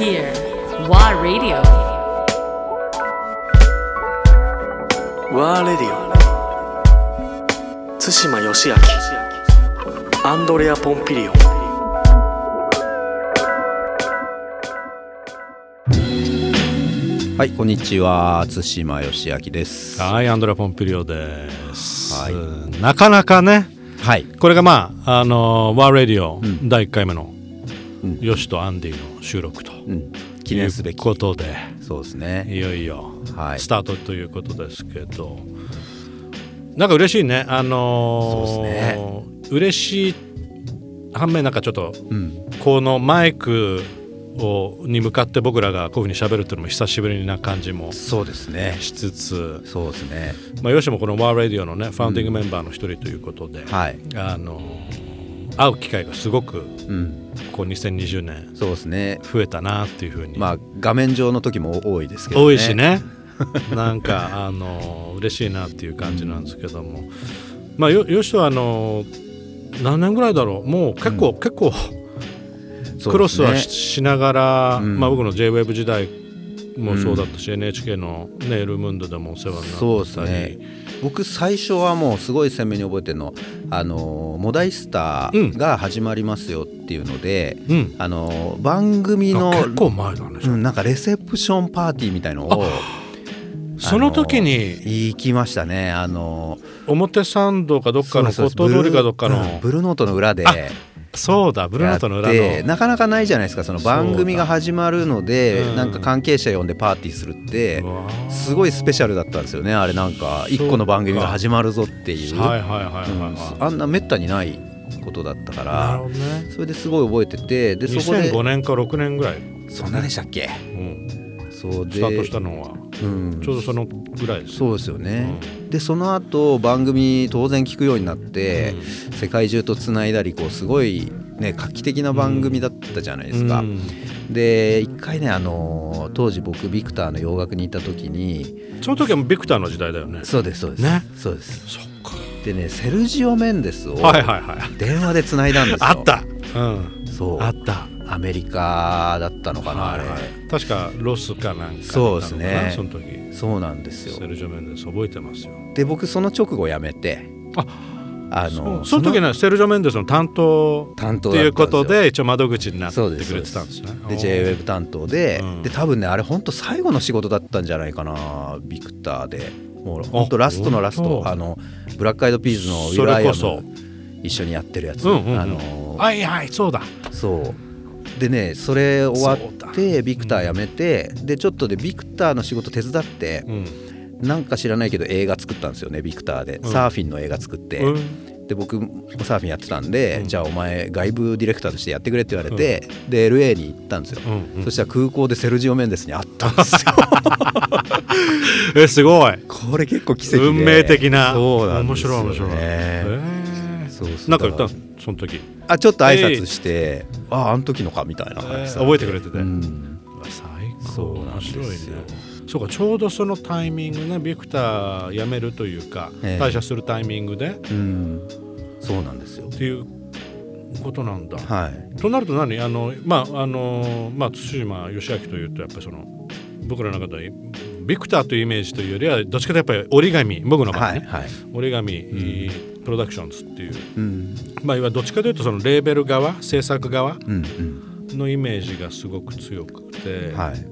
here. WA Radio. ワーレディオ対馬義明アンドレア・ポンピリオンはい、こんにちは。対馬義明です。はい、アンドレア・ポンピリオです、はいなかなかね、はい。これがまあ、あのワーレディオん第1回目の、うんヨシとアンディの収録とうん、記念すべき。ことで、そうですね。いよいよはい。スタートということですけど、なんか嬉しいね、あのそうー嬉しい反面なんかちょっとうん、このマイクをに向かって僕らがこういうふうに喋るっていうのも久しぶりな感じもそうですね。しつつ、そうですね。まあ、ヨシもこのワーレディオのねファウンディングメンバーの一人ということで、はい。あの会う機会がすごくうん、ここ2020年そうですね。増えたなっていうふうに、まあ画面上の時も多いですけど、ね。多いし。ね。なんかあの嬉しいなっていう感じなんですけども、まあよよしはあの何年ぐらいだろう。もう結構、結構クロスはし,、しながら、うん。まあ、僕の JWEB 時代もそうだったし、NHK の、ね、エルムンドでもお世話になったり。そうですね僕最初はもうすごい鮮明に覚えてるのあのモダイスターが始まりますよっていうので、うん。あの番組のあ結構前だね、うん、なんかレセプションパーティーみたいのをその時に行きましたね。あの表参道かどっかの骨董通りかどっかの。ブルーノートの裏でそうだブルーノートの裏の。なかなかないじゃないですか。その番組が始まるのでうん。なんか関係者呼んでパーティーするってすごいスペシャルだったんですよねあれなんか。一個の番組が始まるぞっていう。あんなめったにないことだったからね。それですごい覚えててでそこで2005年か6年ぐらい、そんなでしたっけ？うん、そうでスタートしたのは。うん。ちょうどそのぐらいですそうですよね、でその後番組当然聞くようになって、世界中とつないだりこうすごいね画期的な番組だったじゃないですか、うん。で一回ねあのー当時僕ビクターの洋楽に行った時にその時はビクターの時代だよね。そうですそうです、ね。そうです。そっか。でねセルジオ・メンデスをはいはいはい電話でつないだんですよ。あった。うん。そう。あったアメリカだったのかな、あれ、はい。はい確かロスかなんかそうですね。その時。そうなんですよ。セルジョメンデス覚えてますよ。で僕その直後辞めて。ああそうその時のねセルジョメンデスの担当担当っていうことで一応窓口になってくれてたんですね。で JWEB 担当で、うん。で多分ねあれ本当最後の仕事だったんじゃないかなビクターで。もう本当ラストのラスト。あのブラックアイドピーズのウィそル・アイアれこそ。ム一緒にやってるやつ、うんうんうん。あのはいはいそうだ。そうでねそれ終わってビクター辞めて、でちょっとでビクターの仕事手伝ってう、ん。なんか知らないけど映画作ったんですよねビクターで、ん。サーフィンの映画作って、うん。で僕サーフィンやってたんで、うん。じゃあお前外部ディレクターとしてやってくれって言われて、で LA に行ったんですよ、うんうんそしたら空港でセルジオ・メンデスに会ったんですよ。えすごい。これ結構奇跡で。運命的な。そうなんですよ、ね、面白い面白い。えーそう。なんか言っただの？その時。あちょっと挨拶して、あああの時のかみたいな話され覚えてくれてて。うん。最高そうなん面ですよ。そうかちょうどそのタイミングねビクター辞めるというか、ええ。退社するタイミングで。っうん。そうなんですよ。ていうことなんだ、はい。となると何？あのまああのまあ対馬義明というとやっぱりその僕らの中ではビクターというイメージというよりはどっちかというとやっぱり折り紙僕の場合ね、はいはい。折り紙、プロダクションズっていう。うん。まあいわゆるどっちかというとそのレーベル側制作側のイメージがすごく強くて、はい。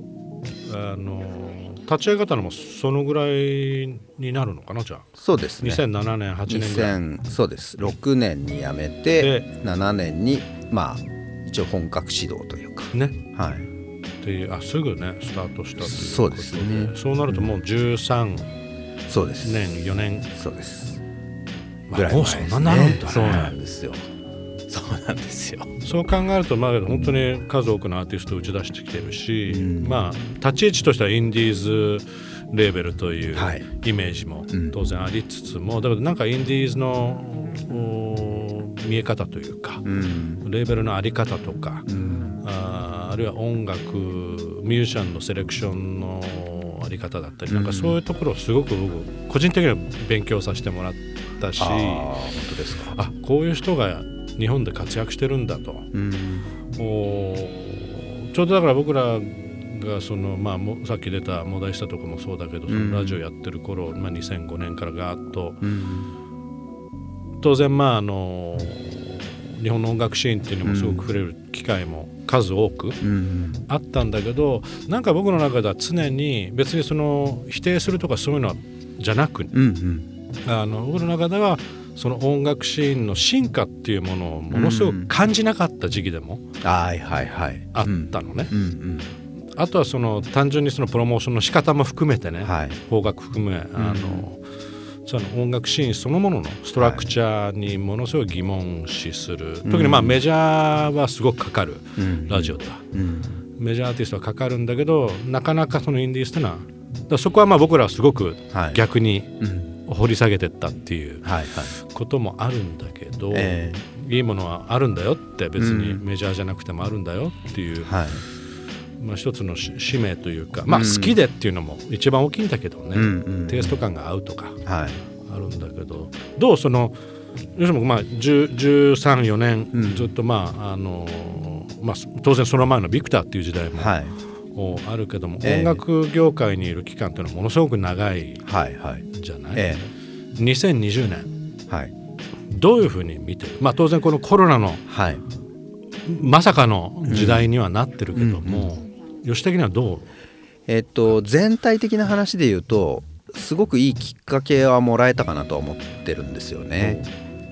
あの立ち上がったのもそのぐらいになるのかなじゃあ。そうですね。2007年8年ぐらい。2000そうです。6年に辞めてで7年にまあ一応本格指導というか。ね。はい。っていうあすぐねスタートしたということで。そうですね。そうなるともう13そうです。年4年、そうです。まあぐらいもうそん前ですねななるんだね。そうなんですよ。そうなんですよ。そう考えるとまあ本当に数多くのアーティストを打ち出してきてるし、うん。まあ立ち位置としてはインディーズレーベルというはい。イメージもうん。当然ありつつも、だけどなんかインディーズのお見え方というか、うん。レーベルのあり方とか、うん。あーあるいは音楽ミュージシャンのセレクションのあり方だったり、なんかそういうところをすごく僕個人的には勉強させてもらったしあこういう人が日本で活躍してるんだと。おちょうどだから僕らがその、まあ、さっき出たモダイしたとこもそうだけど、そのラジオやってる頃、まあ、2005年からガーッと、当然まああの日本の音楽シーンっていうのもすごく触れる機会も数多くあったんだけど、なんか僕の中では常に別にその否定するとかそういうのじゃなく、あの僕の中ではその音楽シーンの進化っていうものをものすごく感じなかった時期でもあったのね。あとはその単純にそのプロモーションの仕方も含めてね、はい、方角含めあの、その音楽シーンそのもののストラクチャーにものすごい疑問視する、はい、特にまあメジャーはすごくかかる、うん、ラジオでは、うん、メジャーアーティストはかかるんだけどなかなかそのインディースってのはそこはまあ僕らはすごく逆に、掘り下げてったっていうこともあるんだけど、えー、いいものはあるんだよって別にメジャーじゃなくてもあるんだよっていう、はい、まあ、一つの使命というか、まあ、好きでっていうのも一番大きいんだけどね、うんテイスト感が合うとか。あるんだけど、はい、どうその要するにまあ134年ずっとまあ、あのまあ、当然その前のビクターっていう時代も、はい。あるけども、音楽業界にいる期間というのはものすごく長いじゃない、はいえー、2020年、はい、どういうふうに見てる、まあ、当然このコロナの、はい、まさかの時代にはなってるけども、うんうん吉的にはどう？えっと全体的な話で言うとすごくいいきっかけはもらえたかなとは思ってるんですよね。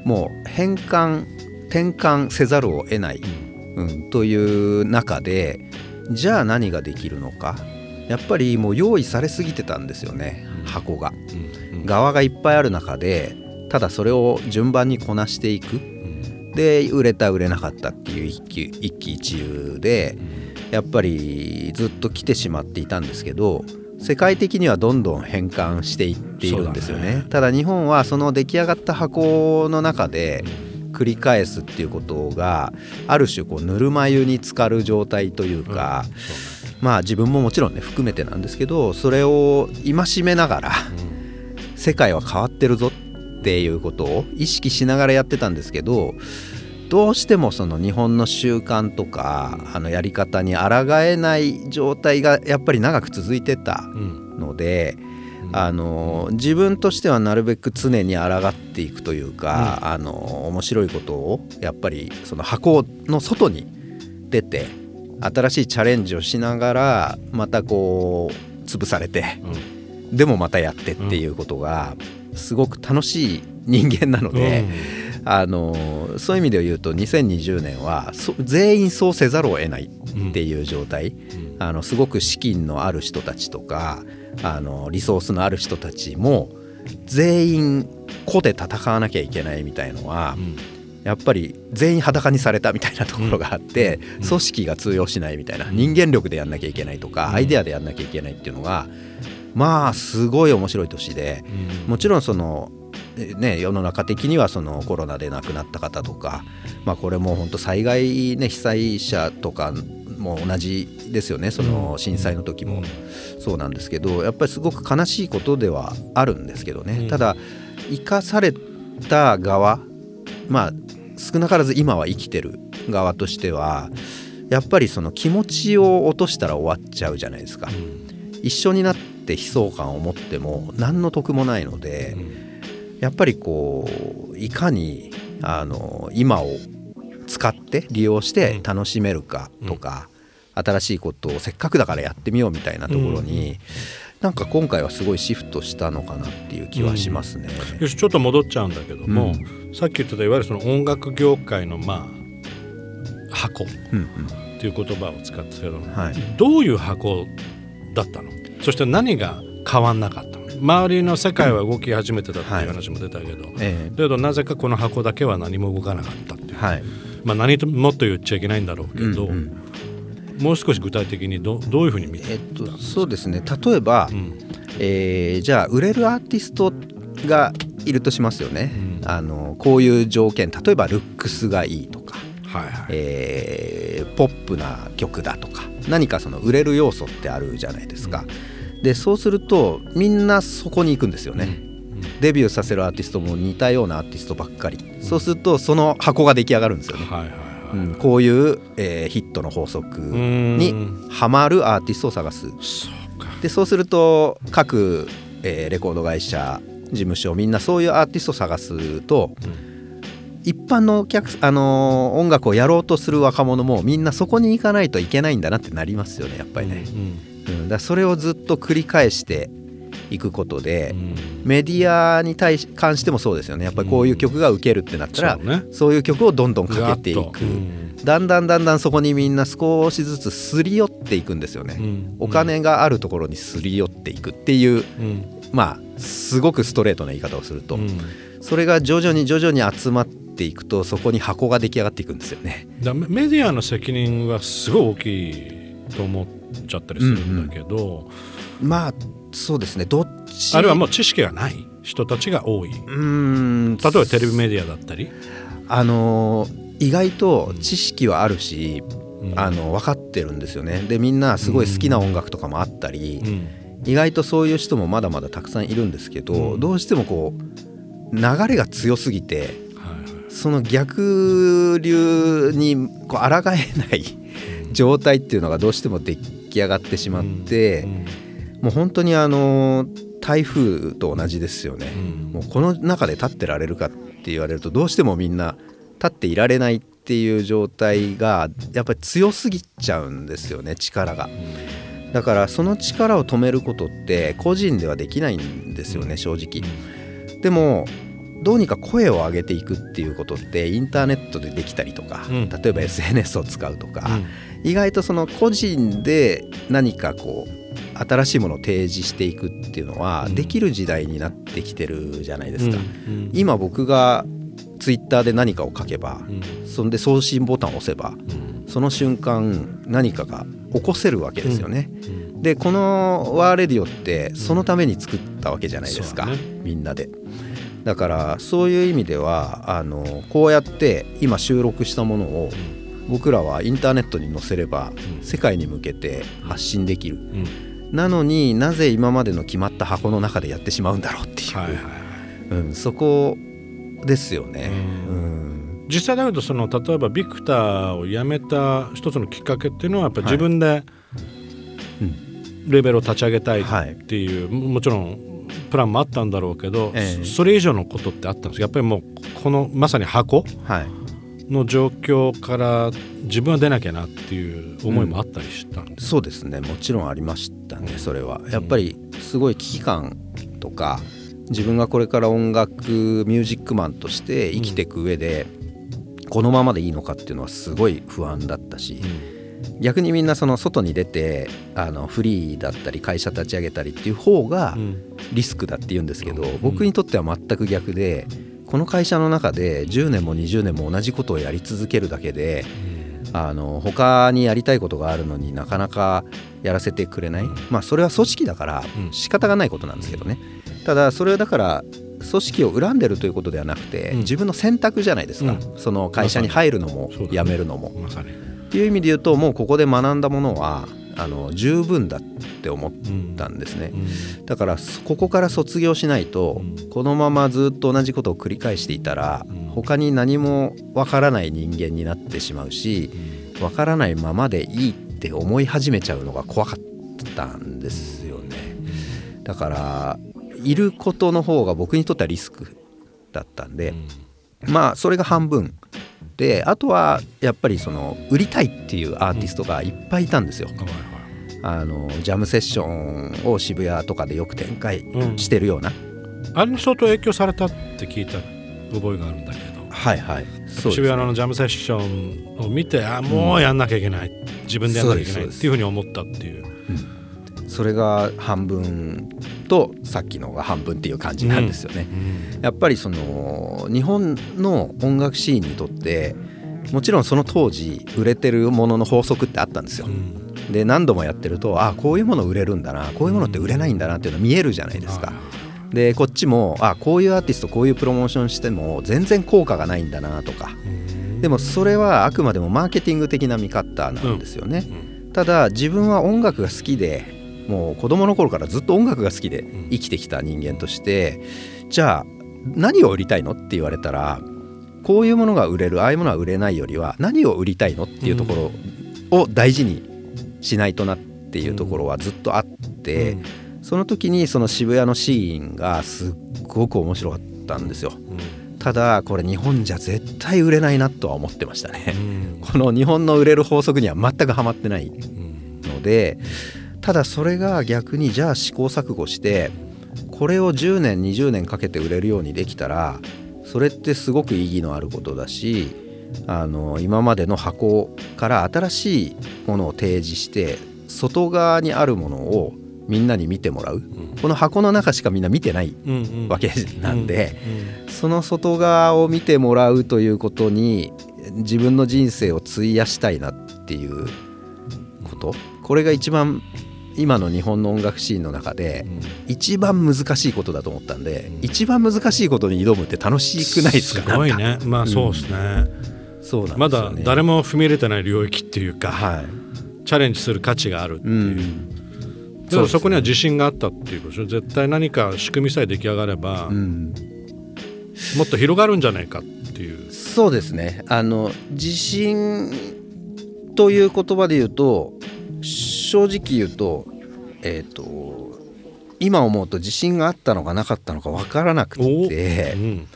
もう変換転換せざるを得ない、うん、という中でじゃあ何ができるのかやっぱりもう用意されすぎてたんですよね箱が。側がいっぱいある中でただそれを順番にこなしていく。で売れた売れなかったっていう一喜一喜一憂で。やっぱりずっと来てしまっていたんですけど世界的にはどんどん変換していっているんですよね、ね、ただ日本はその出来上がった箱の中で繰り返すっていうことがある種こうぬるま湯に浸かる状態というか、うん、まあ自分ももちろんね含めてなんですけどそれを戒めながら、世界は変わってるぞっていうことを意識しながらやってたんですけどどうしてもその日本の習慣とかあのやり方に抗えない状態がやっぱり長く続いてたので、うん、あの自分としてはなるべく常に抗っていくというか、うん、あの面白いことをやっぱりその箱の外に出て新しいチャレンジをしながらまたこう潰されて、うん、でもまたやってっていうことがすごく楽しい人間なので。あのそういう意味で言うと2020年は全員そうせざるを得ないっていう状態、うん、あのすごく資金のある人たちとかあのリソースのある人たちも全員個で戦わなきゃいけないみたいのは、うん、やっぱり全員裸にされたみたいなところがあって、うん、組織が通用しないみたいな人間力でやんなきゃいけないとか、アイデアでやんなきゃいけないっていうのがまあすごい面白い年で、もちろんそのね、世の中的にはそのコロナで亡くなった方とか、まあ、これも本当災害、ね、被災者とかも同じですよねその震災の時も。そうなんですけどやっぱりすごく悲しいことではあるんですけどね。ただ生かされた側まあ少なからず今は生きてる側としてはやっぱりその気持ちを落としたら終わっちゃうじゃないですか。一緒になって悲壮感を持っても何の得もないので、うんやっぱりこういかにあの今を使って利用して楽しめるかとか、うん、新しいことをせっかくだからやってみようみたいなところに、うん、なんか今回はすごいシフトしたのかなっていう気はしますね。うん、よしちょっと戻っちゃうんだけども、さっき言ってたいわゆるその音楽業界のまあ箱っていう言葉を使ってたけど、はい、どういう箱だったの？そして何が変わんなかった周りの世界は動き始めてたっていう話も出たけど、はい。えだけどなぜかこの箱だけは何も動かなかったっていう、はい、まあ、何ともっと言っちゃいけないんだろうけど、うんうん、もう少し具体的にどどういうふうに見てえっと、そうですね。例えば、うん、えー、じゃあ売れるアーティストがいるとしますよね、うん、あのこういう条件例えばルックスがいいとか、はいはい、えー、ポップな曲だとか何かその売れる要素ってあるじゃないですか。うんでそうするとみんなそこに行くんですよね、デビューさせるアーティストも似たようなアーティストばっかり、そうするとその箱が出来上がるんですよね、うんこういう、えーヒットの法則にハマるアーティストを探す。そうか。でそうすると各、えーレコード会社事務所みんなそういうアーティストを探すと、一般のお客、あのー音楽をやろうとする若者もみんなそこに行かないといけないんだなってなりますよねやっぱりね、うんうん、だからそれをずっと繰り返していくことで、うん。メディアに対し関してもそうですよね。やっぱりこういう曲が受けるってなったら、そうね。そういう曲をどんどんかけていく、と。うん。だんだんだんだんそこにみんな少しずつすり寄っていくんですよね、うん。お金があるところにすり寄っていくっていううん。まあすごくストレートな言い方をすると、うん。それが徐々に徐々に集まっていくとそこに箱が出来上がっていくんですよね。だメメディアの責任はすごい大きいと思っちゃったりするんだけど、まあそうですね。どっち？あるいはもう知識がない人たちが多い。例うーん。えばテレビメディアだったり、あのー意外と知識はあるし、うん。あの分かってるんですよね。でみんなすごい好きな音楽とかもあったり、うん。意外とそういう人もまだまだたくさんいるんですけど、うん。どうしてもこう流れが強すぎてその逆流にこう抗えない状態っていうのがどうしても出来上がってしまって、うんもう本当にあの台風と同じですよね、うん。もうこの中で立ってられるかって言われるとどうしてもみんな立っていられないっていう状態がやっぱり強すぎちゃうんですよね力が。だからその力を止めることって個人ではできないんですよね正直。でもどうにか声を上げていくっていうことってインターネットでできたりとか、うん。例えば SNS を使うとか、うん意外とその個人で何かこう新しいものを提示していくっていうのはうん。できる時代になってきてるじゃないですか。うん今僕がツイッターで何かを書けばうん。そんで送信ボタンを押せばうん。その瞬間何かが起こせるわけですよね。うん。でこのワーレディオってそのために作ったわけじゃないですか、ね。みんなで。だからそういう意味ではあのこうやって今収録したものを僕らはインターネットに載せればうん。世界に向けて発信できる。うん。なのになぜ今までの決まった箱の中でやってしまうんだろうっていう、はいはいはい。うん、そこですよね。ううん。実際だけどその例えばビクターを辞めた一つのきっかけっていうのはやっぱ自分でうん。レベルを立ち上げたいはいっていう、ももちろんプランもあったんだろうけど、ええ。そそれ以上のことってあったんですやっぱりもうこのまさに箱？はいの状況から自分は出なきゃなっていう思いもあったりしたんです、そうですね。もちろんありましたねそれは。やっぱりすごい危機感とか自分がこれから音楽ミュージックマンとして生きていく上で、このままでいいのかっていうのはすごい不安だったし、逆にみんなその外に出てあのフリーだったり会社立ち上げたりっていう方がうん。リスクだって言うんですけど、うん。僕にとっては全く逆でこの会社の中で10年も20年も同じことをやり続けるだけであの他にやりたいことがあるのになかなかやらせてくれない、まあそれは組織だからうん。仕方がないことなんですけどね。ただそれはだから組織を恨んでるということではなくて、うん。自分の選択じゃないですか、うん。その会社に入るのも辞めるのも。っていう意味で言うともうここで学んだものはあの十分だって思ったんですね。うん。だからそここから卒業しないと、うん。このままずっと同じことを繰り返していたら、うん。他に何もわからない人間になってしまうしわからないままでいいって思い始めちゃうのが怖かったんですよね。だからいることの方が僕にとってはリスクだったんで、まあそれが半分であとはやっぱりその売りたいっていうアーティストがいっぱいいたんですよ。あのジャムセッションを渋谷とかでよく展開うん。してるような、あれに相当影響されたって聞いた覚えがあるんだけど。はいはい。渋谷のジャムセッションを見てあもうやんなきゃいけない、自分でやんなきゃいけないっていうふうに思ったっていうそれが半分とさっきのが半分っていう感じなんですよね。やっぱりその日本の音楽シーンにとってもちろんその当時売れてるものの法則ってあったんですよう。んで何度もやってるとあこういうもの売れるんだなこういうものって売れないんだなっていうの見えるじゃないですか。でこっちもあこういうアーティストこういうプロモーションしても全然効果がないんだなとかでもそれはあくまでもマーケティング的な見方なんですよね。ただ自分は音楽が好きでもう子供の頃からずっと音楽が好きで生きてきた人間としてじゃあ何を売りたいのって言われたらこういうものが売れるああいうものは売れないよりは何を売りたいのっていうところを大事にしないとなっていうところはずっとあって、うん。その時にその渋谷のシーンがすっごく面白かったんですよ。うん。ただこれ日本じゃ絶対売れないなとは思ってましたね。うん。この日本の売れる法則には全くハマってないうん。のでただそれが逆にじゃあ試行錯誤してこれを10年20年かけて売れるようにできたらそれってすごく意義のあることだしあの今までの箱から新しいものを提示して外側にあるものをみんなに見てもらう。この箱の中しかみんな見てないうんうん。わけなんでその外側を見てもらうということに自分の人生を費やしたいなっていうこと。これが一番今の日本の音楽シーンの中で一番難しいことだと思ったんで一番難しいことに挑むって楽しくないですか？すごいね。まあそうですね、そうなんまですよね。だ誰も踏み入れてない領域っていうか、はい。チャレンジする価値があるってういう、ん。でもそこには自信があったっていうことでしょ？絶対何か仕組みさえ出来上がれば、うん。もっと広がるんじゃないかっていう、そうですね。あの自信という言葉で言うと正直言うとえっ、と今思うと自信があったのかなかったのか分からなくおてうん。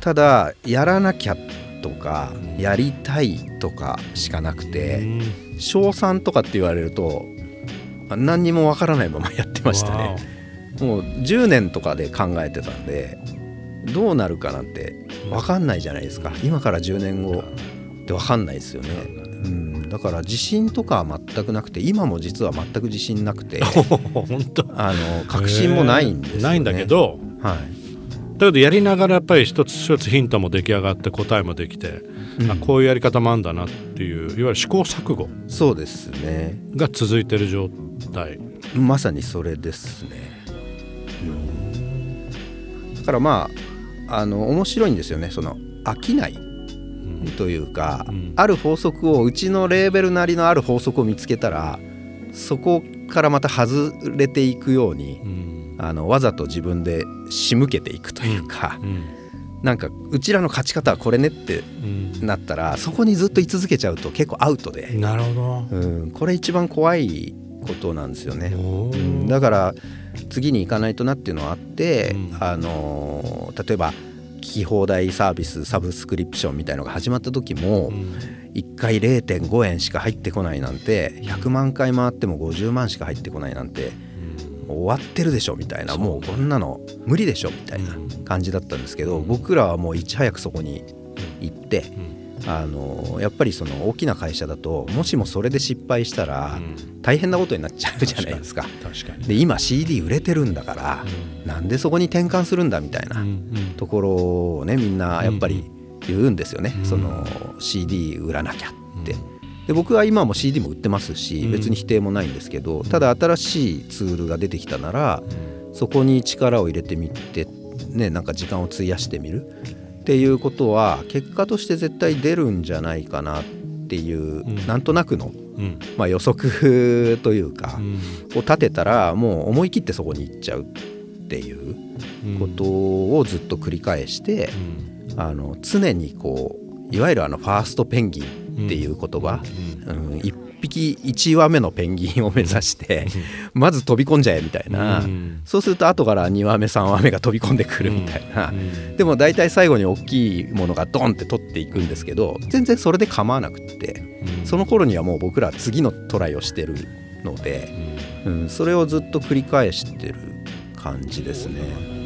ただやらなきゃとかうんやりたいとかしかなくうてん。賞賛とかって言われると何にも分からないままやってましたね。もう10年とかで考えてたんでどうなるかなんて分かんないじゃないですか。今から10年後って分かんないですよね、うん、だから自信とかは全くなくて今も実は全く自信なくて 本当？あの確信もないんですよ、ね、ないんだけどはい。だけどやりながらやっぱり一つ一つヒントも出来上がって答えもできて、うん。あこういうやり方もあるんだなっていういわゆる試行錯誤そうですね。が続いてる状態。まさにそれですね、うん。だからまああの面白いんですよね。その飽きない。うんというか、うん。ある法則をうちのレーベルなりのある法則を見つけたらそこからまた外れていくようにうん。あのわざと自分で仕向けていくというか、うん。なんかうちらの勝ち方はこれねってうん。なったらそこにずっと居続けちゃうと結構アウトで、なるほうん、これ一番怖いことなんですよね。うー。ん、だから次に行かないとなっていうのはあって、うん。あのー例えば聞き放題サービスサブスクリプションみたいのが始まった時も、うん。1回0.5円しか入ってこないなんて100万回回っても50万しか入ってこないなんて終わってるでしょみたいなもうこんなの無理でしょみたいな感じだったんですけど僕らはもういち早くそこに行ってうんあのやっぱりその大きな会社だともしもそれで失敗したらうん。大変なことになっちゃうじゃないですか。確かに。で今 CD 売れてるんだからなんでそこに転換するんだみたいなところをねみんなやっぱり言うんですよね、うん。その CD 売らなきゃって。で僕は今も CD も売ってますしうん。別に否定もないんですけどただ新しいツールが出てきたならそこに力を入れてみてねなんか時間を費やしてみるっていうことは結果として絶対出るんじゃないかなっていう、ん。なんとなくの、うん。まあ、予測というか、うん。を立てたらもう思い切ってそこに行っちゃうっていうことをずっと繰り返して、あの常にこういわゆるあのファーストペンギンっていう言葉、うん。一匹1羽目のペンギンを目指してまず飛び込んじゃえみたいな、うん。そうすると後から2羽目3羽目が飛び込んでくるみたいな、うん。でも大体最後に大きいものがドンって取っていくんですけど全然それで構わなくってその頃にはもう僕らは次のトライをしてるので、うん、それをずっと繰り返してる感じですね。